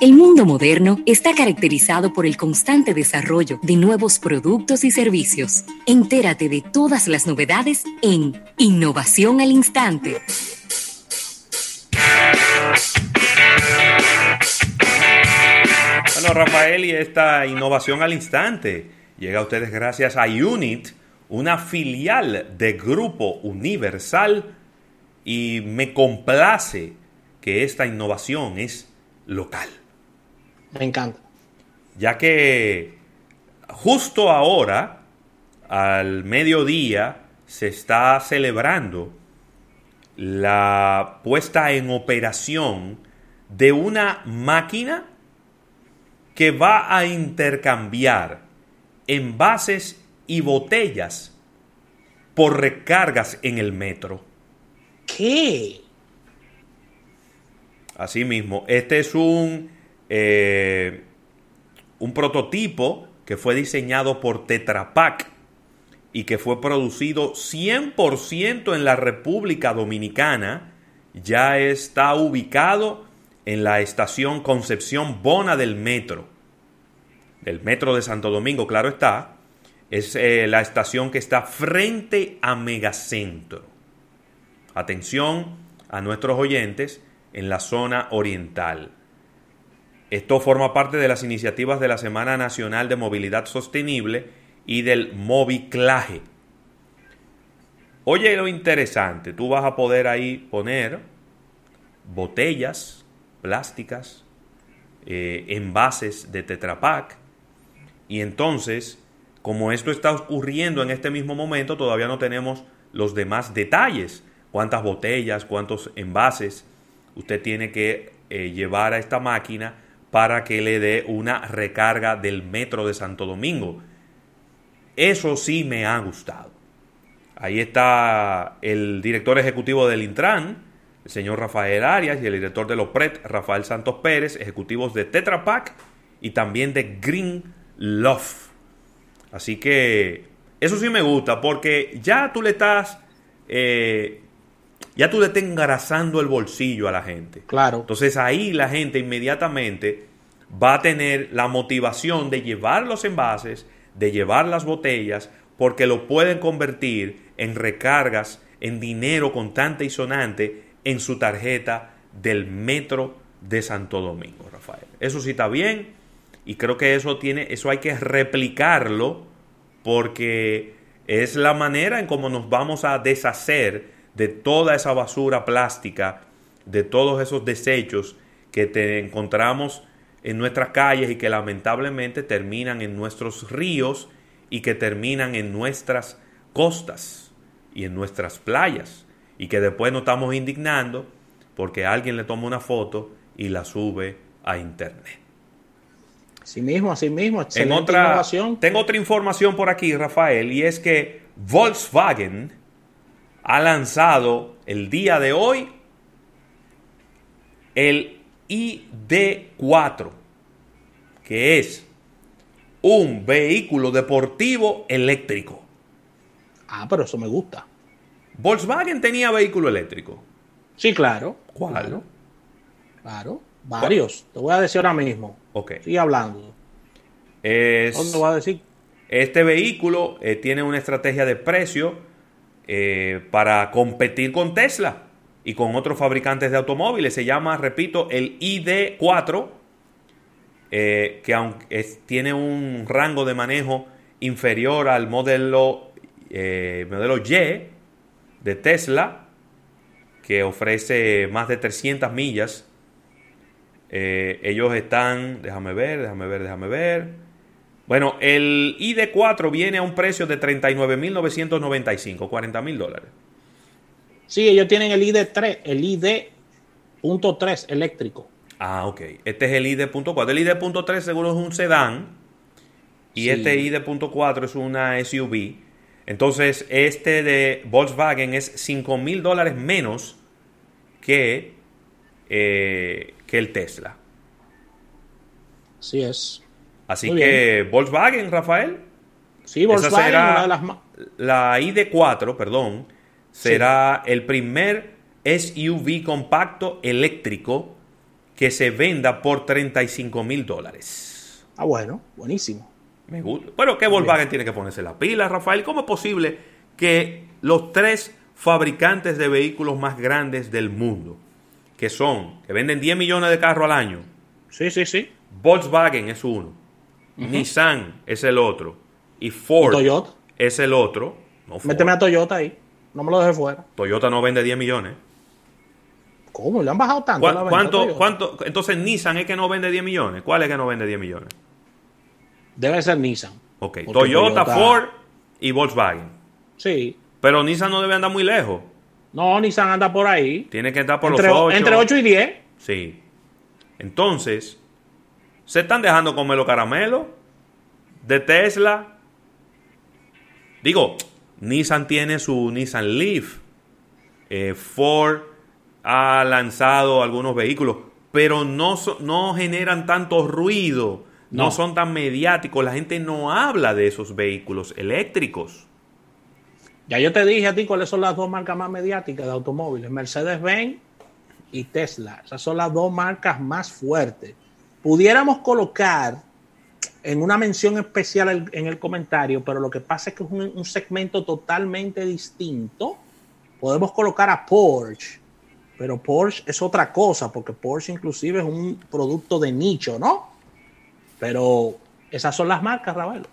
El mundo moderno está caracterizado por el constante desarrollo de nuevos productos y servicios. Entérate de todas las novedades en Innovación al Instante. Bueno, Rafael, y esta innovación al instante llega a ustedes gracias a Unit, una filial de Grupo Universal, y me complace que esta innovación es local. Me encanta. Ya que justo ahora, al mediodía, se está celebrando la puesta en operación de una máquina que va a intercambiar envases y botellas por recargas en el metro. ¿Qué? Asimismo, este es un eh, un prototipo que fue diseñado por Tetra Pak y que fue producido 100% en la República Dominicana, ya está ubicado en la estación Concepción Bona del metro, del metro de Santo Domingo, claro está, es eh, la estación que está frente a Megacentro. Atención a nuestros oyentes en la zona oriental. Esto forma parte de las iniciativas de la Semana Nacional de Movilidad Sostenible y del Moviclaje. Oye lo interesante, tú vas a poder ahí poner botellas plásticas, eh, envases de Tetra Pak, y entonces, como esto está ocurriendo en este mismo momento, todavía no tenemos los demás detalles, cuántas botellas, cuántos envases usted tiene que eh, llevar a esta máquina para que le dé una recarga del metro de Santo Domingo. Eso sí me ha gustado. Ahí está el director ejecutivo del Intran, el señor Rafael Arias, y el director de Lopret, Rafael Santos Pérez, ejecutivos de Tetra Pak y también de Green Love. Así que eso sí me gusta, porque ya tú le estás, eh, ya tú le estás engrasando el bolsillo a la gente. Claro. Entonces ahí la gente inmediatamente va a tener la motivación de llevar los envases, de llevar las botellas, porque lo pueden convertir en recargas, en dinero contante y sonante en su tarjeta del metro de Santo Domingo, Rafael. Eso sí está bien y creo que eso tiene, eso hay que replicarlo porque es la manera en cómo nos vamos a deshacer de toda esa basura plástica, de todos esos desechos que te encontramos en nuestras calles y que lamentablemente terminan en nuestros ríos y que terminan en nuestras costas y en nuestras playas y que después nos estamos indignando porque alguien le toma una foto y la sube a internet. Así mismo, así mismo. En otra, tengo otra información por aquí, Rafael, y es que Volkswagen ha lanzado el día de hoy el ID4, que es un vehículo deportivo eléctrico. Ah, pero eso me gusta. Volkswagen tenía vehículo eléctrico. Sí, claro. ¿Cuál? Claro, varios. Te voy a decir ahora mismo. Ok. Sigue hablando. Es, ¿Dónde voy a decir? Este vehículo eh, tiene una estrategia de precio eh, para competir con Tesla y con otros fabricantes de automóviles. Se llama, repito, el ID4, eh, que aunque tiene un rango de manejo inferior al modelo, eh, modelo Y de Tesla, que ofrece más de 300 millas. Ellos están, déjame ver, déjame ver, déjame ver. Bueno, el ID4 viene a un precio de 39.995, 40 mil dólares. Sí, ellos tienen el ID3, el ID.3 eléctrico. Ah, ok. Este es el ID.4. El ID.3 seguro es un sedán y Sí. este ID.4 es una SUV. Entonces, este de Volkswagen es 5 mil dólares menos que, eh, que el Tesla. Así es. Así Muy que Volkswagen, Rafael, Sí, Volkswagen, será una de las más. la ID4, perdón, será el primer SUV compacto eléctrico que se venda por 35 mil dólares. Ah, bueno, buenísimo. Me gusta. Pero que Volkswagen tiene que ponerse la pila, Rafael. ¿Cómo es posible que los tres fabricantes de vehículos más grandes del mundo, que son, que venden 10 millones de carros al año, Sí, sí, sí. Volkswagen es uno, Nissan es el otro, y Ford Toyota. es el otro. No. Méteme a Toyota ahí. No me lo dejes fuera. Toyota no vende 10 millones. ¿Cómo? ¿Le han bajado tanto? ¿Cuá- la venta a ¿Cuánto, Toyota? cuánto? Entonces Nissan es que no vende 10 millones. ¿Cuál es que no vende 10 millones? Debe ser Nissan. Ok, Toyota, Ford y Volkswagen. Sí. Pero Nissan no debe andar muy lejos. No, Nissan anda por ahí. Tiene que estar por Entre, los 8. entre 8 y 10. Sí. Entonces, se están dejando comer los caramelos de Tesla. Digo, Nissan tiene su Nissan Leaf. Eh, Ford ha lanzado algunos vehículos, pero no, so- no generan tanto ruido, no. No. son tan mediáticos. La gente no habla de esos vehículos eléctricos. Ya yo te dije a ti cuáles son las dos marcas más mediáticas de automóviles. Mercedes-Benz y Tesla. Esas son las dos marcas más fuertes. Pudiéramos colocar en una mención especial en el comentario, pero lo que pasa es que es un, un segmento totalmente distinto. Podemos colocar a Porsche, pero Porsche es otra cosa, porque Porsche inclusive es un producto de nicho, ¿no? Pero esas son las marcas, Ravelo.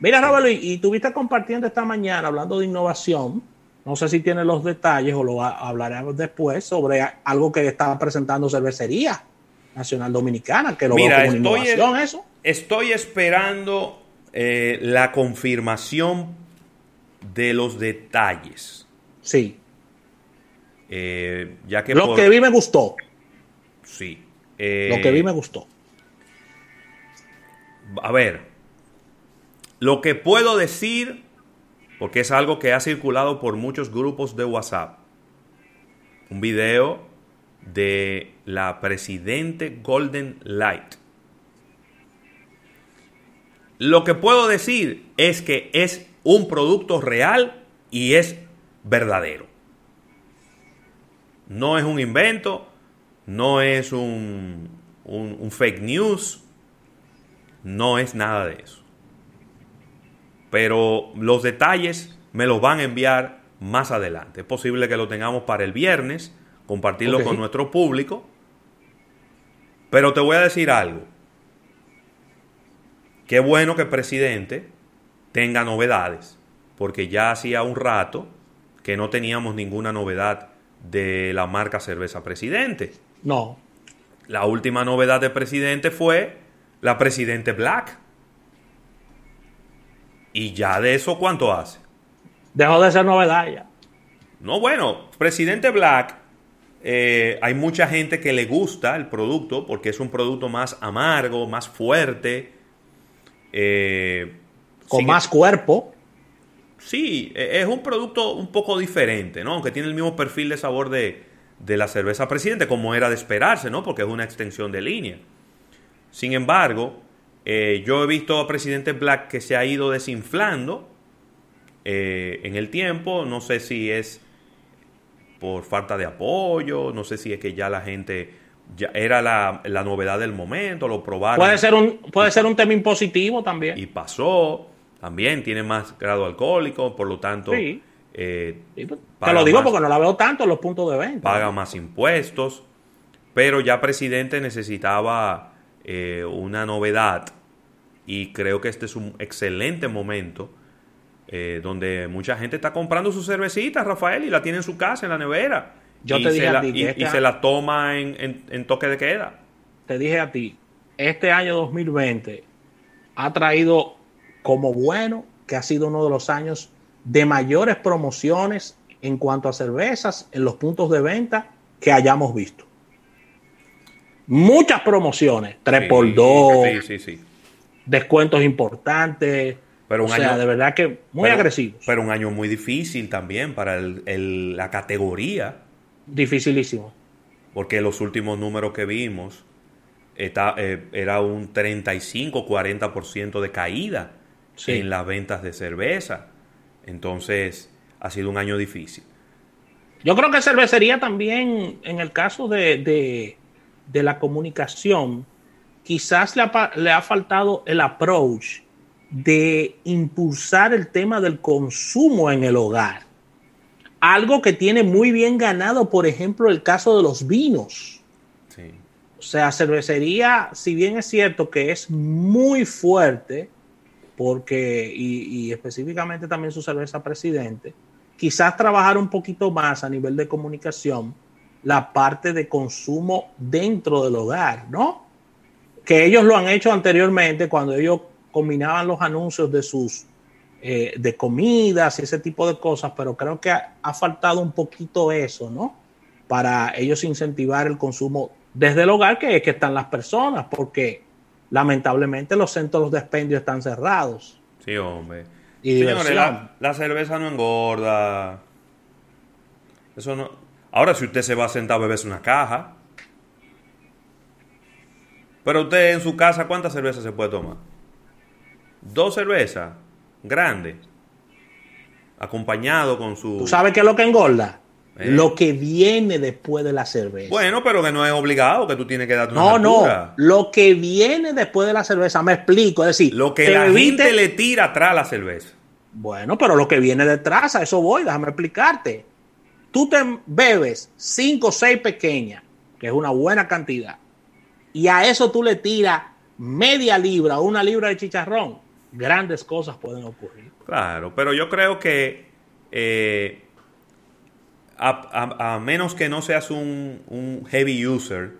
Mira, Ravelo, y, y tuviste compartiendo esta mañana hablando de innovación. No sé si tiene los detalles o lo ha- hablaremos después sobre algo que estaba presentando Cervecería Nacional Dominicana, que lo Mira, veo como estoy- innovación eso. Estoy esperando eh, la confirmación de los detalles. Sí. Eh, ya que Lo por- que vi me gustó. Sí. Eh, Lo que vi me gustó. A ver. Lo que puedo decir, porque es algo que ha circulado por muchos grupos de WhatsApp. Un video de la presidente Golden Light. Lo que puedo decir es que es un producto real y es verdadero. No es un invento, no es un, un- fake news, no es nada de eso. Pero los detalles me los van a enviar más adelante. Es posible que lo tengamos para el viernes, compartirlo con nuestro público. Pero te voy a decir algo. Qué bueno que el presidente tenga novedades, porque ya hacía un rato que no teníamos ninguna novedad de la marca Cerveza Presidente. No. La última novedad de presidente fue la presidente Black. Y ya de eso, ¿cuánto hace? Dejó de ser novedad ya. No, bueno, presidente Black, eh, hay mucha gente que le gusta el producto porque es un producto más amargo, más fuerte. eh, Con más cuerpo. Sí, e- es un producto un poco diferente, ¿no? Aunque tiene el mismo perfil de sabor de, de la cerveza presidente, como era de esperarse, ¿no? Porque es una extensión de línea. Sin embargo, eh, yo he visto a Presidente Black que se ha ido desinflando en el tiempo. No sé si es por falta de apoyo, no sé si es que ya la gente ya era la, la novedad del momento, lo probaron Puede ser un, puede ser un tema impositivo también. y pasó. También tiene más grado alcohólico, por lo tanto, Sí. eh, Sí, pues, Te lo digo más. porque no la veo tanto en los puntos de venta. paga más impuestos. Pero ya presidente necesitaba eh, una novedad y creo que este es un excelente momento eh, donde mucha gente está comprando su cervecita, Rafael, y la tiene en su casa, en la nevera. Yo y te dije se a la, ti que y- este y se la toma en, en- en toque de queda. te dije a ti, este año 2020 ha traído como bueno que ha sido uno de los años de mayores promociones en cuanto a cervezas en los puntos de venta que hayamos visto. Muchas promociones, 3x2, Sí, sí, sí. descuentos importantes. Pero o sea, año- de verdad que muy Pero- agresivos. Pero un año muy difícil también para el- el- la categoría, Dificilísimo. porque los últimos números que vimos está, eh, era un 35-40% de caída Sí. en las ventas de cerveza. Entonces, ha sido un año difícil. Yo creo que cervecería también, en el caso de, de, de la comunicación, quizás le ha, le ha faltado el approach de impulsar el tema del consumo en el hogar. Algo que tiene muy bien ganado, por ejemplo, el caso de los vinos. O sea, cervecería, si bien es cierto que es muy fuerte, porque, y, y específicamente también su cerveza presidente, quizás trabajar un poquito más a nivel de comunicación la parte de consumo dentro del hogar, ¿no? Que ellos lo han hecho anteriormente cuando ellos combinaban los anuncios de sus eh, de comidas y ese tipo de cosas, pero creo que ha, ha, faltado un poquito eso, ¿no? Para ellos incentivar el consumo desde el hogar, que es que están las personas, porque lamentablemente los centros de expendio están cerrados. Sí, hombre. Y Señores, la, la, cerveza no engorda. Eso no. Ahora, si usted se va a sentar a beberse una caja. Pero usted en su casa, ¿cuántas cervezas se puede tomar? Dos cervezas grandes. Acompañado con su. ¿Tú sabes qué es lo que engorda? ¿Eh? Lo que viene después de la cerveza. Bueno, pero que no es obligado, que tú tienes que darte una No, no. Lo que viene después de la cerveza, me explico. Es decir, lo que la gente le tira atrás la cerveza. Bueno, pero lo que viene detrás, a eso voy, déjame explicarte. Tú te bebes cinco o seis pequeñas, que es una buena cantidad, y a eso tú le tiras media libra o una libra de chicharrón. Grandes cosas pueden ocurrir. Claro, pero yo creo que eh, a, menos que no seas un, heavy user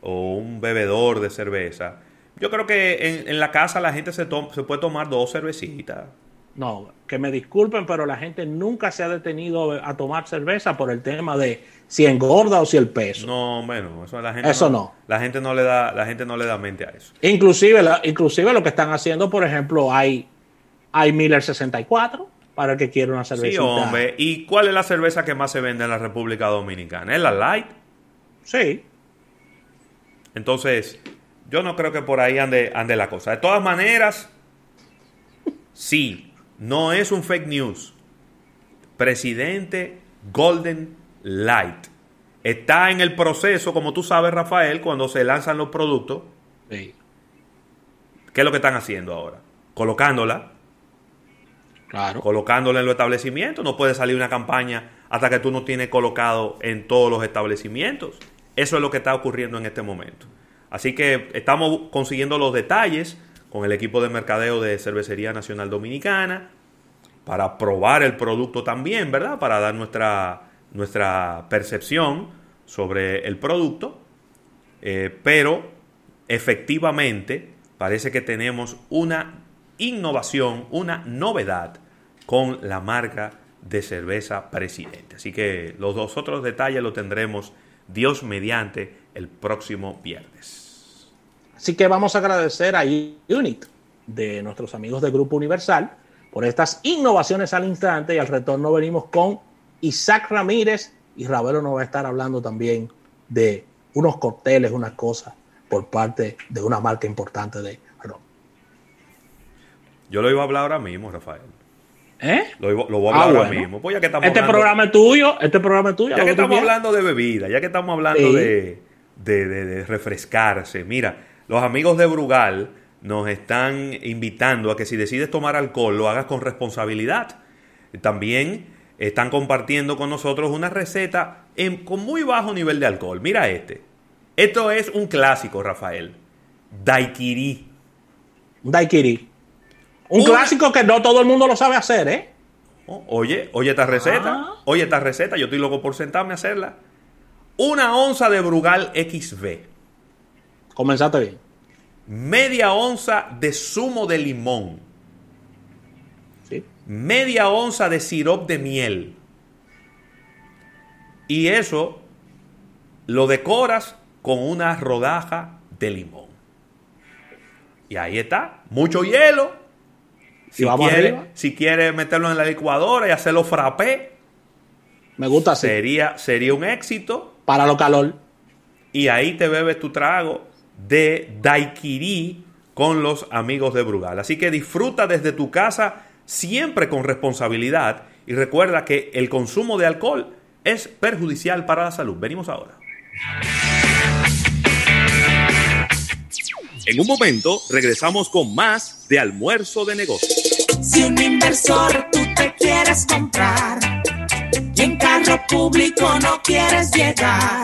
o un bebedor de cerveza, yo creo que en, la casa la gente se puede tomar dos cervecitas. No, que me disculpen, pero la gente nunca se ha detenido a tomar cerveza por el tema de si engorda o si el peso. No, bueno, eso la gente eso no, no. La gente no le da, la gente no le da mente a eso. Inclusive, la, inclusive lo que están haciendo, por ejemplo, hay, hay Miller 64 para el que quiere una cerveza. Sí, hombre. ¿Y cuál es la cerveza que más se vende en la República Dominicana? ¿Es la Light? Sí. Entonces, yo no creo que por ahí ande, ande la cosa. De todas maneras, sí, no es un fake news. Presidente Golden Light. Está en el proceso, como tú sabes, Rafael, cuando se lanzan los productos. Sí. ¿Qué es lo que están haciendo ahora? Colocándola. Claro. Colocándola en los establecimientos. No puede salir una campaña hasta que tú no tienes colocado en todos los establecimientos. Eso es lo que está ocurriendo en este momento. Así que estamos consiguiendo los detalles con el equipo de mercadeo de Cervecería Nacional Dominicana para probar el producto también, ¿verdad? Para dar nuestra, nuestra percepción sobre el producto. Eh, pero efectivamente parece que tenemos una innovación, una novedad con la marca de cerveza Presidente. Así que los dos otros detalles los tendremos Dios mediante el próximo viernes. Así que vamos a agradecer a Unit de nuestros amigos de Grupo Universal por estas innovaciones al instante y al retorno venimos con Isaac Ramírez y Ravelo nos va a estar hablando también de unos cócteles, unas cosas por parte de una marca importante de ron. Yo lo iba a hablar ahora mismo, Rafael. ¿Eh? Lo, lo voy a hablar ah, ahora bueno. mismo. Pues ya que estamos este hablando, programa es tuyo, este programa es tuyo. Ya que estamos hablando de bebida, ya que estamos hablando sí. de, de, de, de refrescarse. Mira, los amigos de Brugal nos están invitando a que si decides tomar alcohol lo hagas con responsabilidad. También están compartiendo con nosotros una receta en, con muy bajo nivel de alcohol. Mira este. Esto es un clásico, Rafael. Daiquiri. Daiquiri. Un clásico que no todo el mundo lo sabe hacer, ¿eh? Oh, oye, oye esta receta. Ah. Oye esta receta. Yo estoy loco por sentarme a hacerla. Una onza de Brugal XB. Comenzaste bien. Media onza de zumo de limón. Sí. Media onza de sirop de miel. Y eso lo decoras con una rodaja de limón. Y ahí está. Mucho hielo. Si quiere, si quiere meterlo en la licuadora y hacerlo frappé. Me gusta así. Sería, sería un éxito. Para lo calor. Y ahí te bebes tu trago de Daiquiri con los amigos de Brugal. Así que disfruta desde tu casa siempre con responsabilidad y recuerda que el consumo de alcohol es perjudicial para la salud. Venimos ahora. En un momento regresamos con más de almuerzo de negocios. Si un inversor tú te quieres comprar y en carro público no quieres llegar